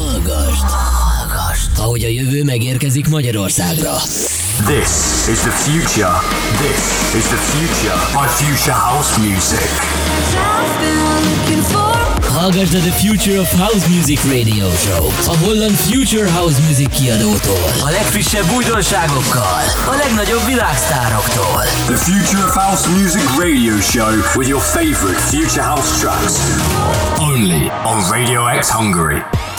Hallgasd! Hallgasd! Ahogy a jövő megérkezik Magyarországra. This is the future. This is the future of Future House Music. Hallgasd a The Future of House Music Radio Show. A holland Future House Music kiadótól. A legfrissebb újdonságokkal. A legnagyobb világsztároktól. The Future of House Music Radio Show with your favorite Future House tracks. Only on Radio X Hungary.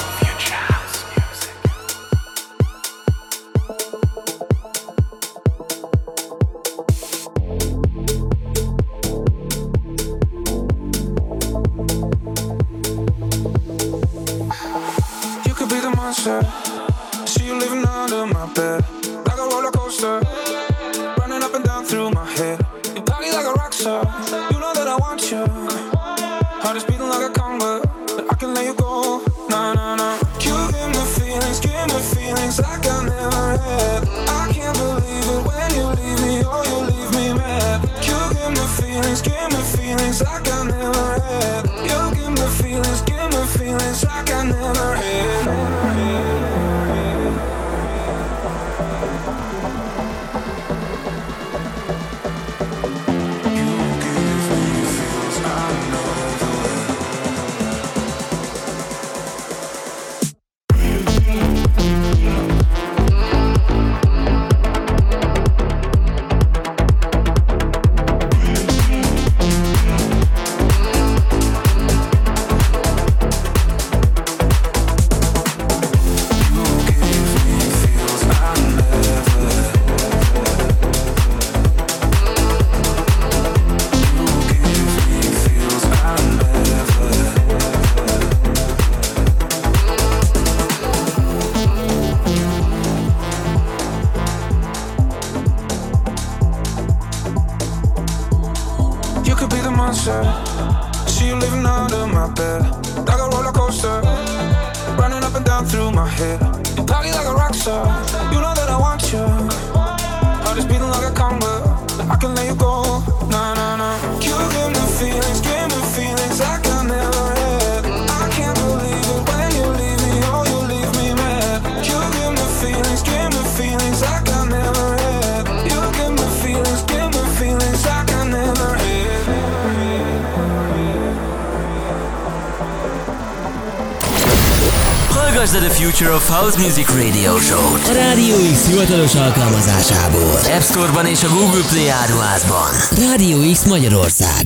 bed, like a roller coaster, running up and down through my head. You party like a rock star. You know that I want you. House Music Radio Show. A Rádió X hivatalos alkalmazásából. App Store-ban és a Google Play áruházban. Rádió X Magyarország.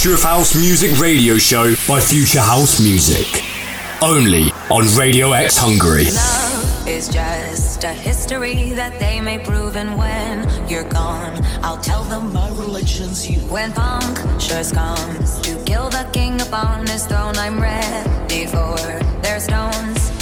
Future of House Music radio show by Future House Music. Only on Radio X Hungary. Love is just a history that they may prove, and when you're gone, I'll tell them my religion's you. When Pontius comes to kill the king upon his throne, I'm ready for their stones.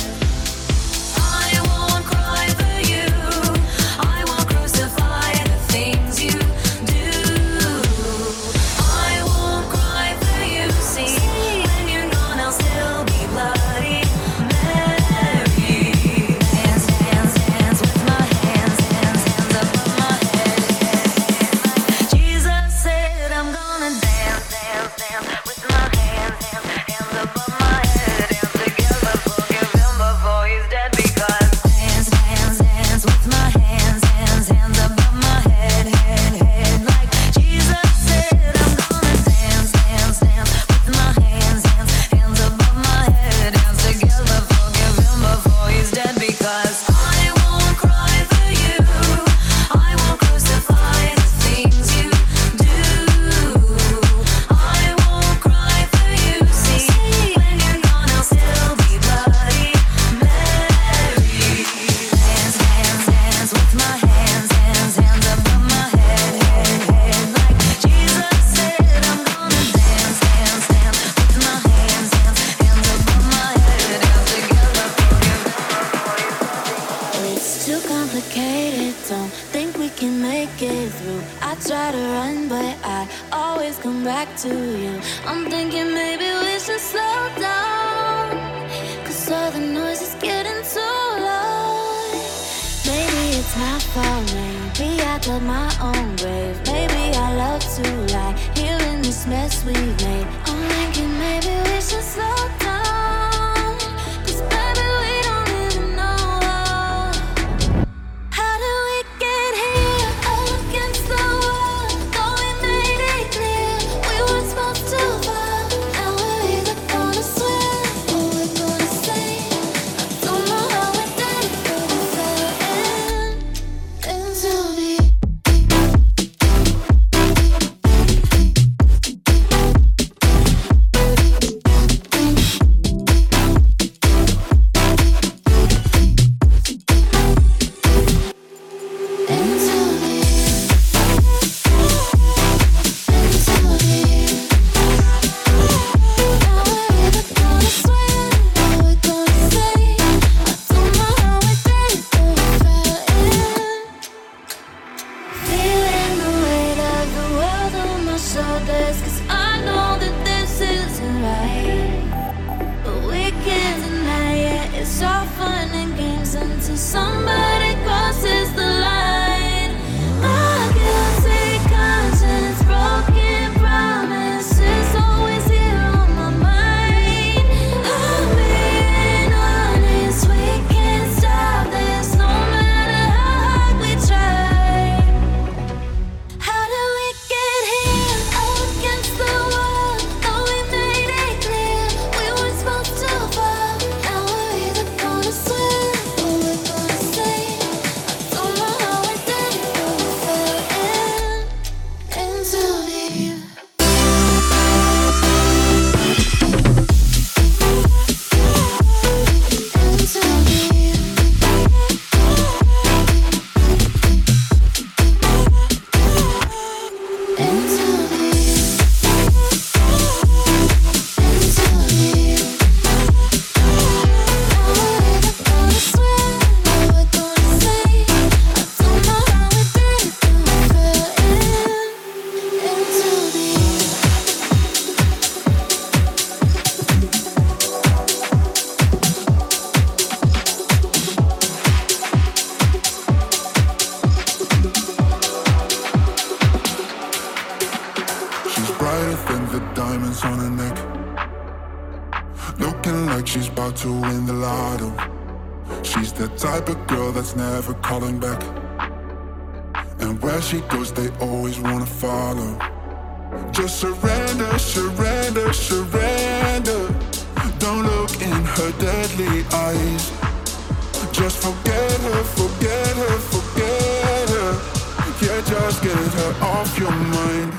Mind.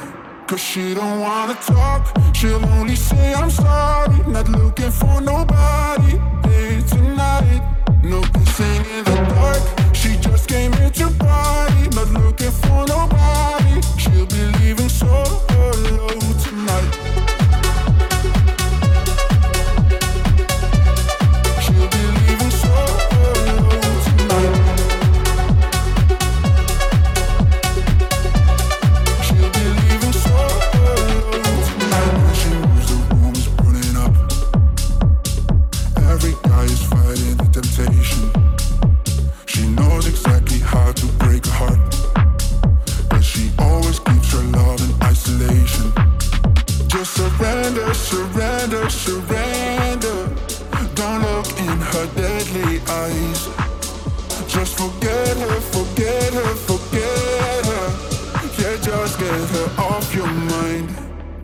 Cause she don't wanna talk, she'll only say I'm sorry. Not looking for nobody hey, tonight. No kissing in the dark, she just came here to party. Not looking for nobody, she'll be leaving so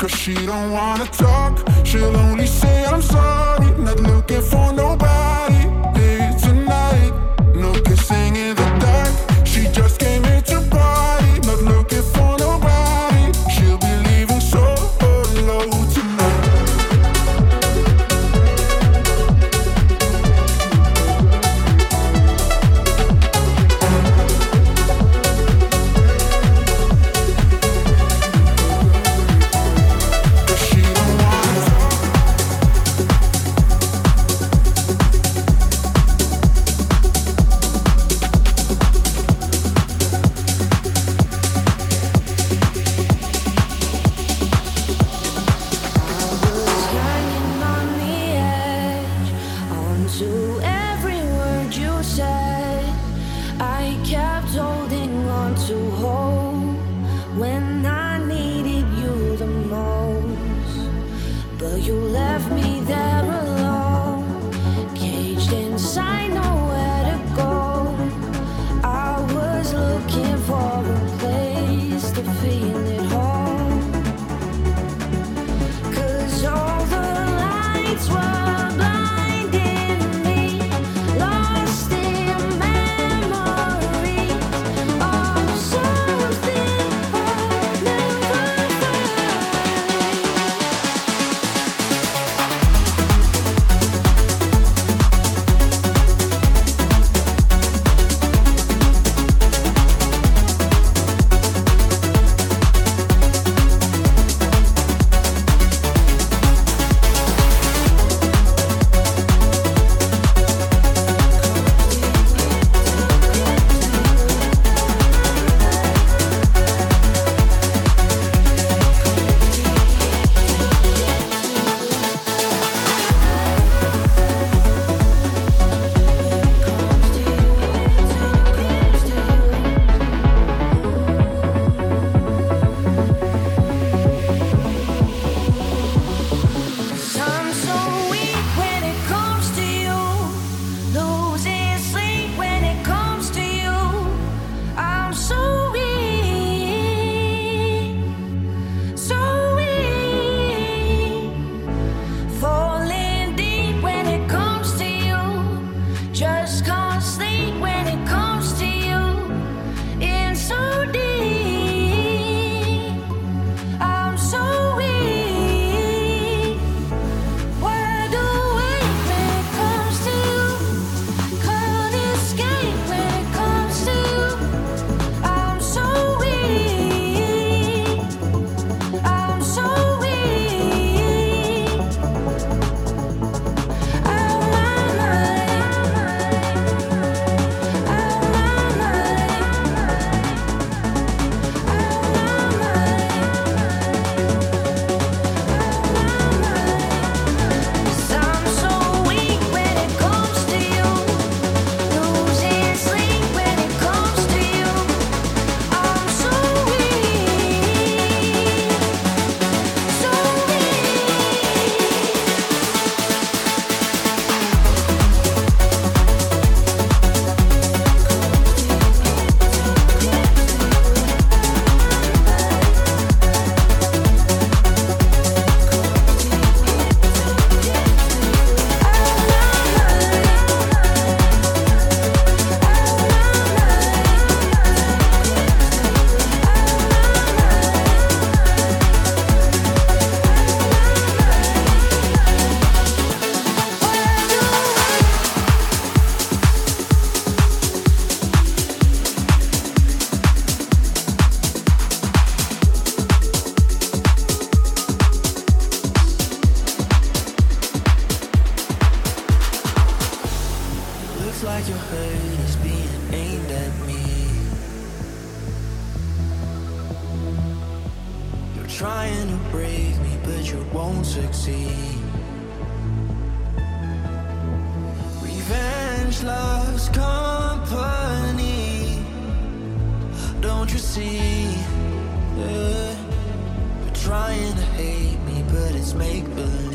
She don't wanna talk, she'll only say I'm sorry. Not looking trying to break me, but you won't succeed. Revenge loves company, don't you see? Yeah. You're trying to hate me, but it's make believe.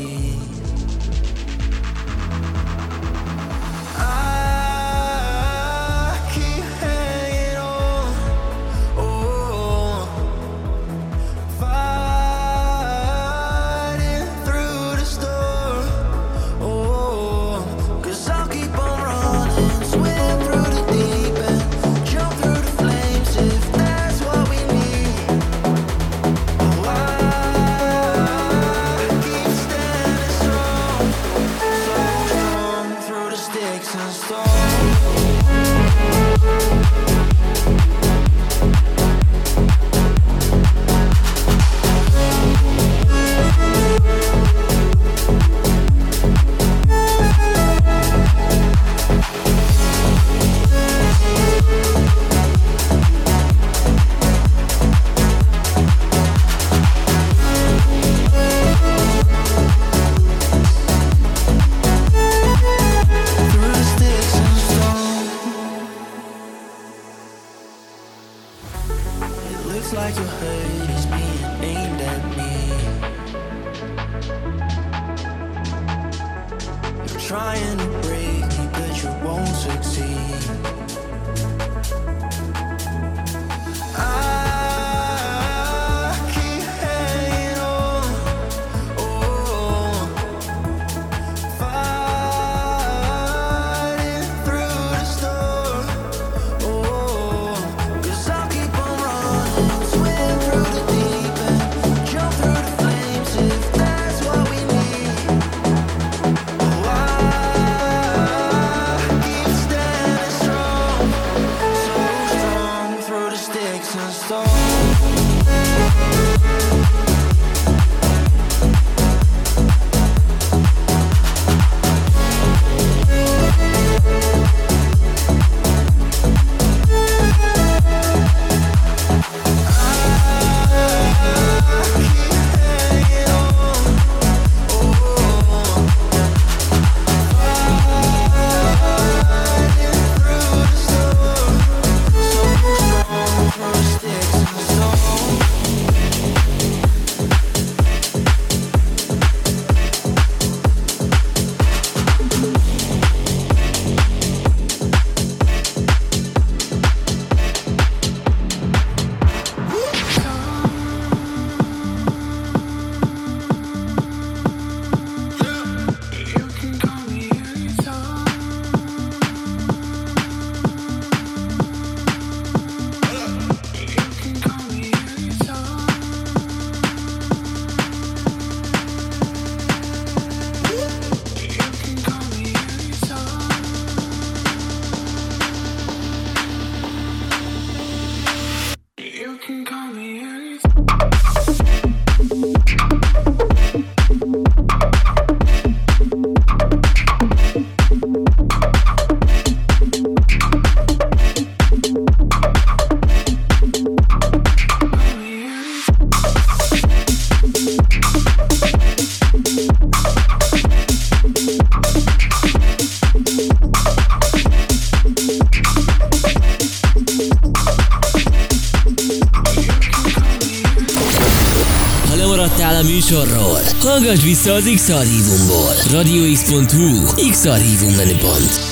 Töltsd vissza az X-Archívumból! radiox.hu X-Archívum menüpont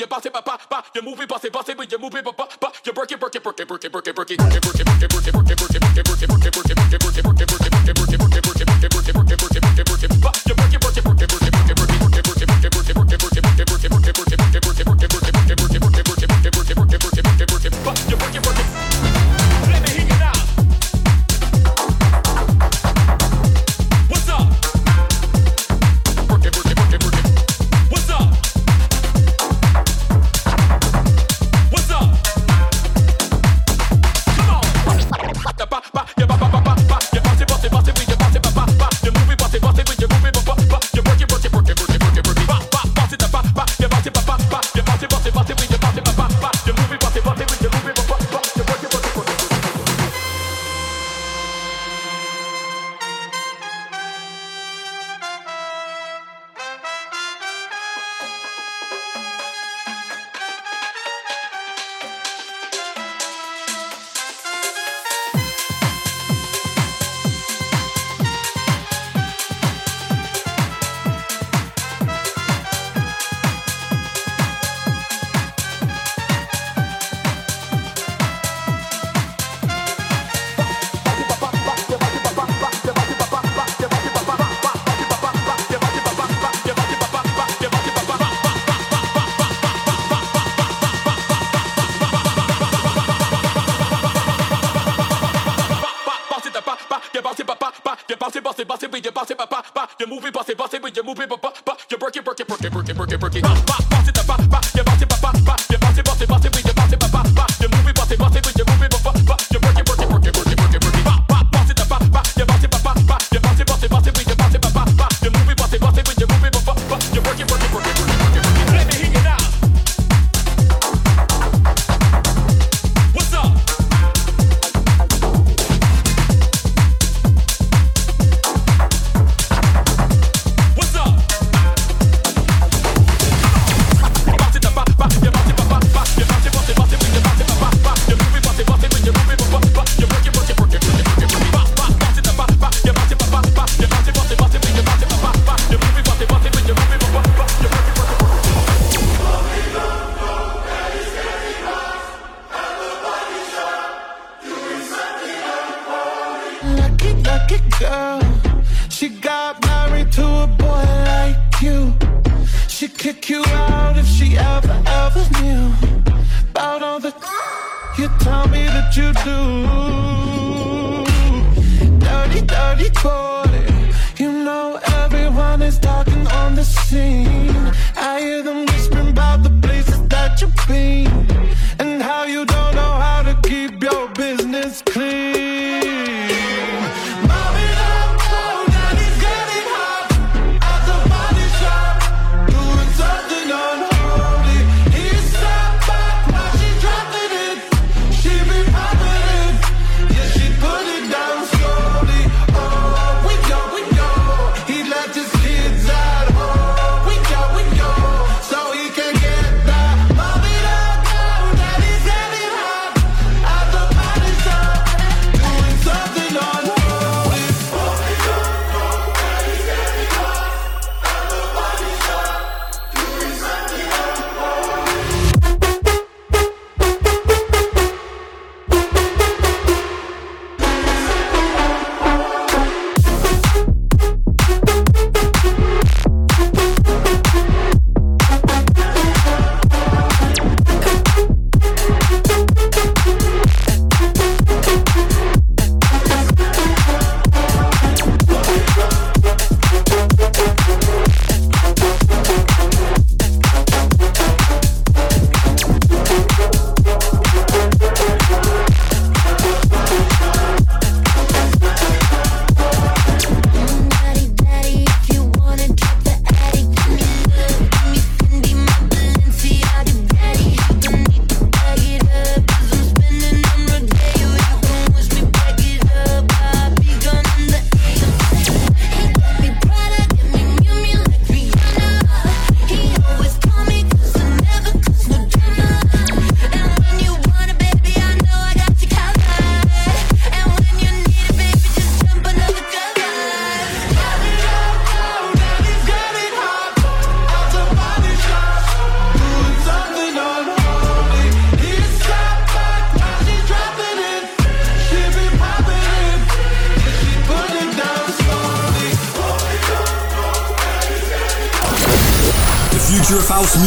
you bounce it, pop, pop, pop, you move it, bounce it, bounce it, but you move it, pop, pop, pop, you break it, break it, break it, break it, break it, break it, break it.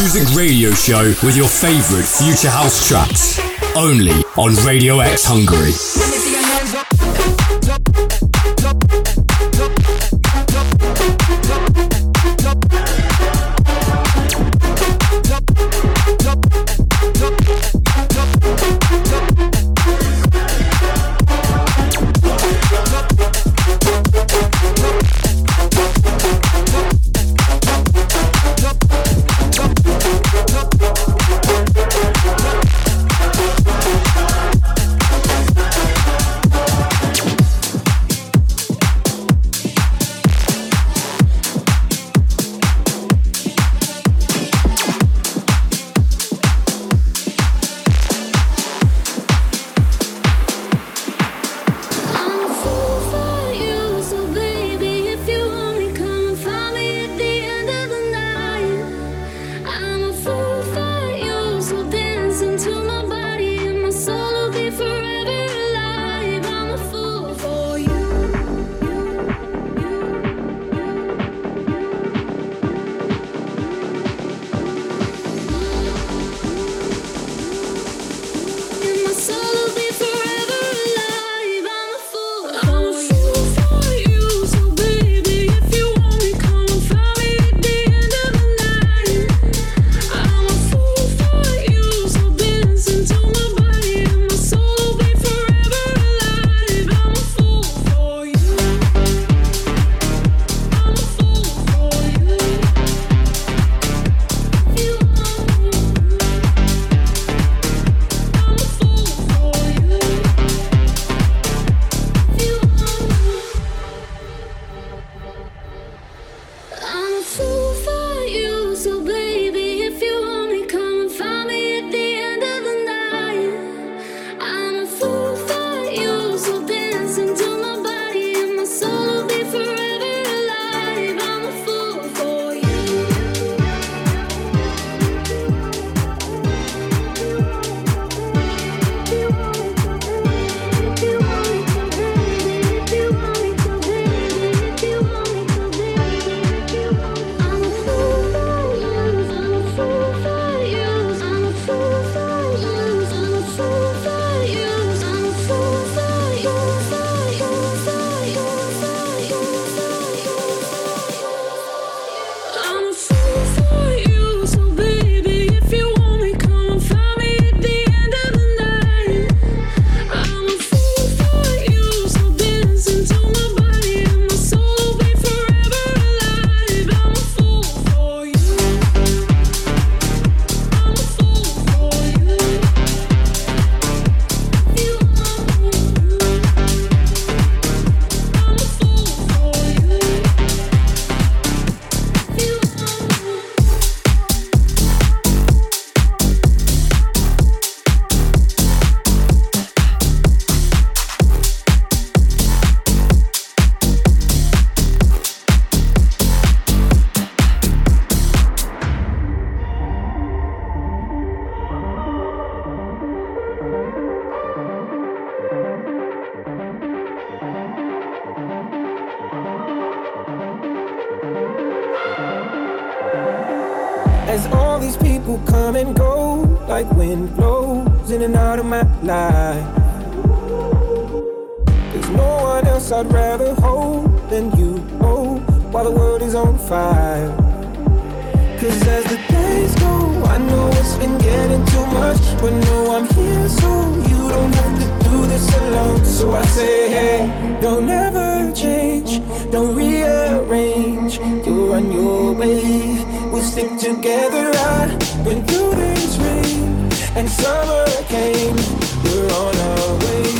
music radio show with your favorite future house tracks. Only on Radio X Hungary. I'd rather hold than you, oh, while the world is on fire. Cause as the days go, I know it's been getting too much, but no, I'm here so you don't have to do this alone. So I say, hey, don't ever change, don't rearrange, you're on your way. We'll stick together. I've been through this rain and summer came. We're on our way.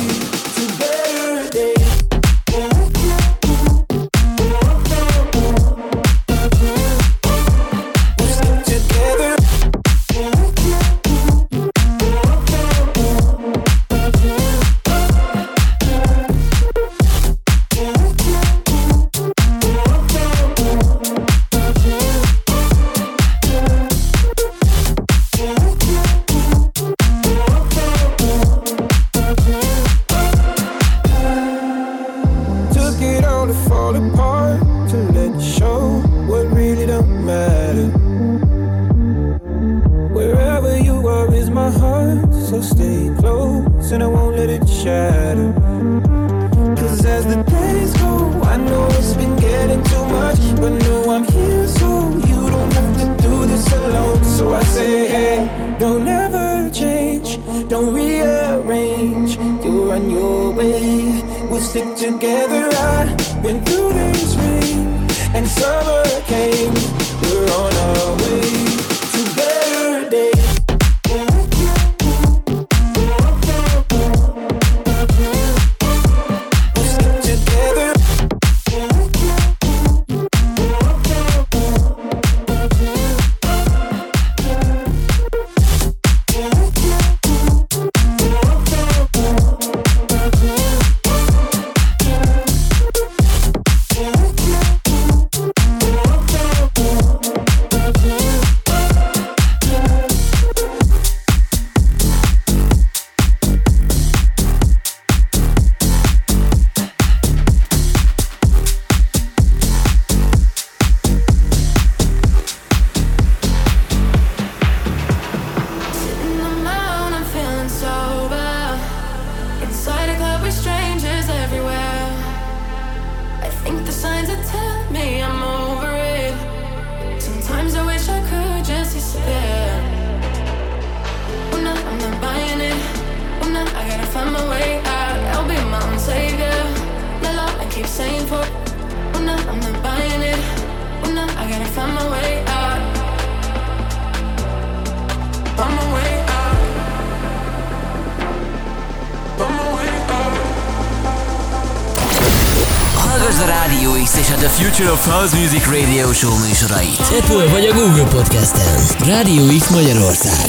Show műsorait. Apple vagy a Google Podcast-en. Rádió X Magyarország.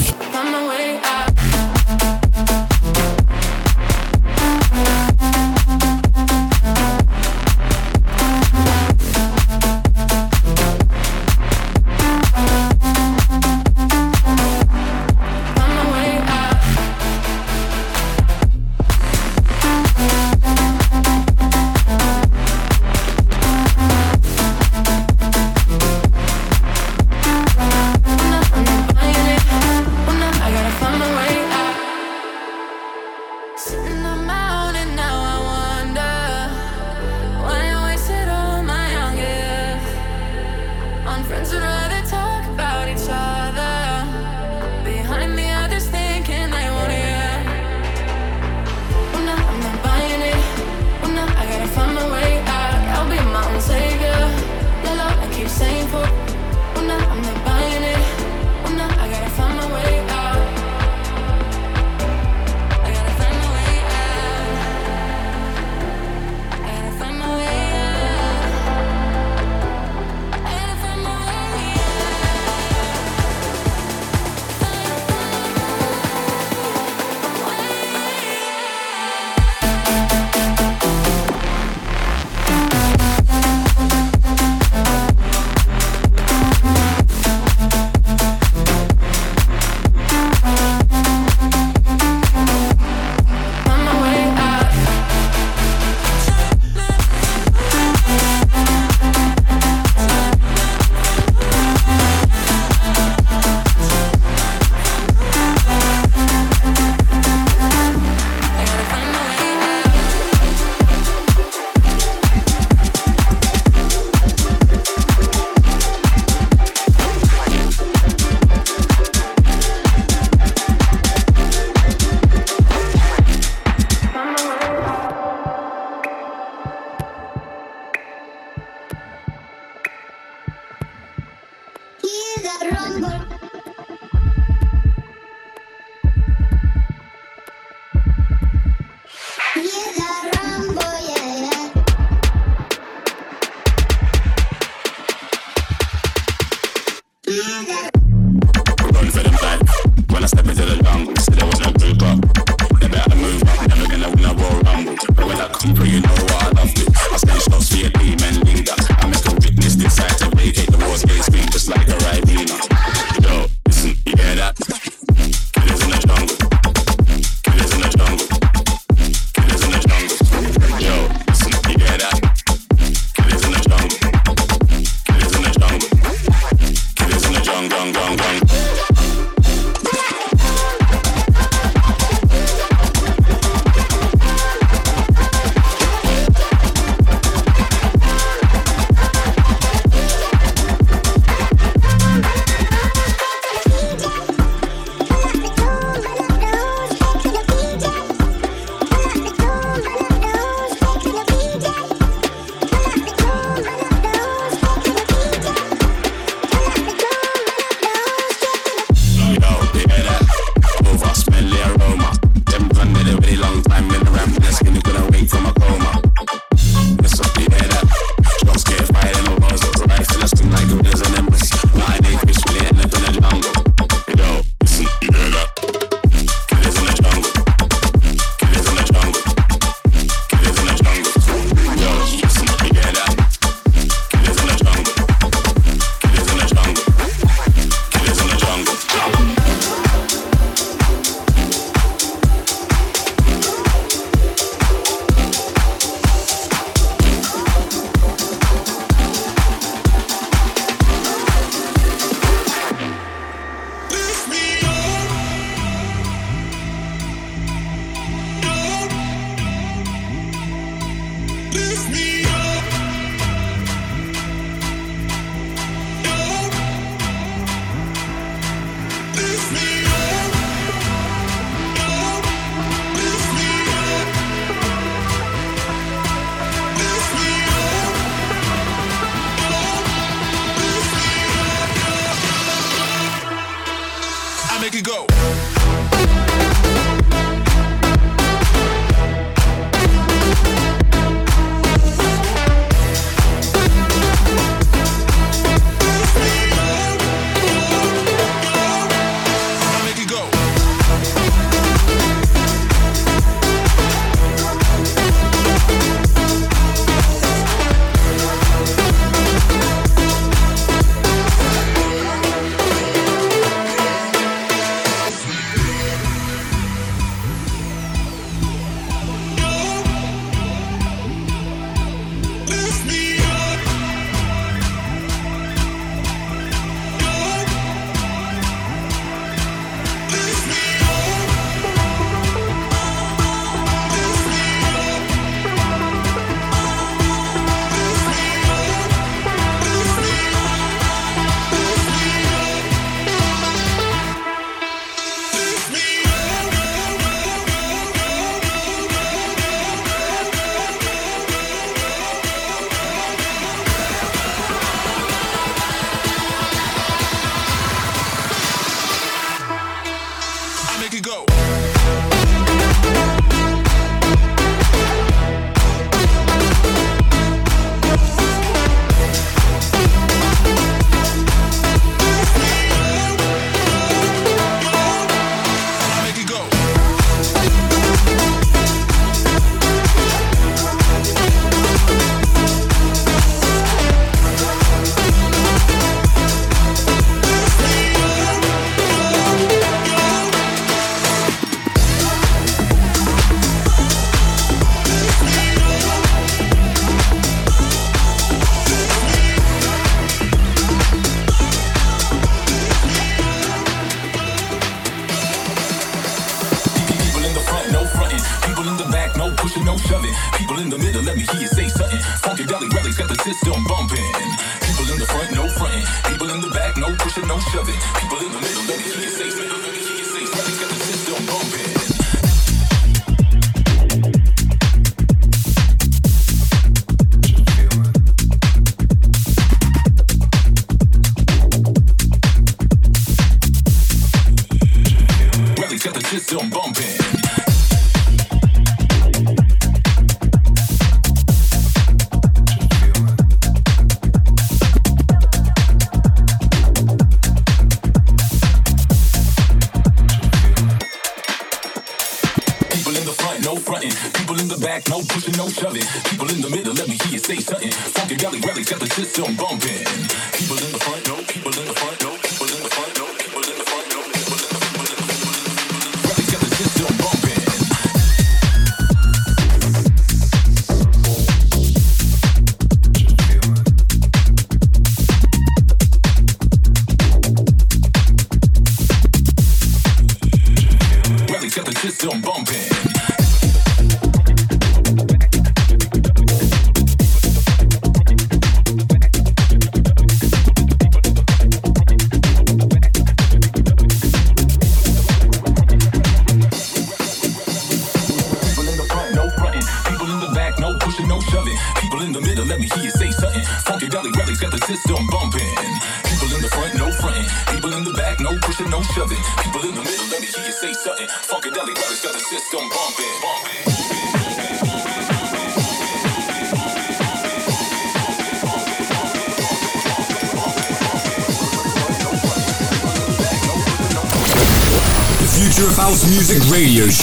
Sitting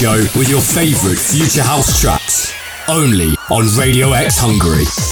show with your favorite future house tracks. Only on Radio X Hungary.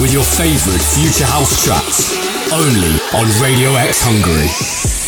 With your favorite Future House tracks. Only on Radio X Hungary.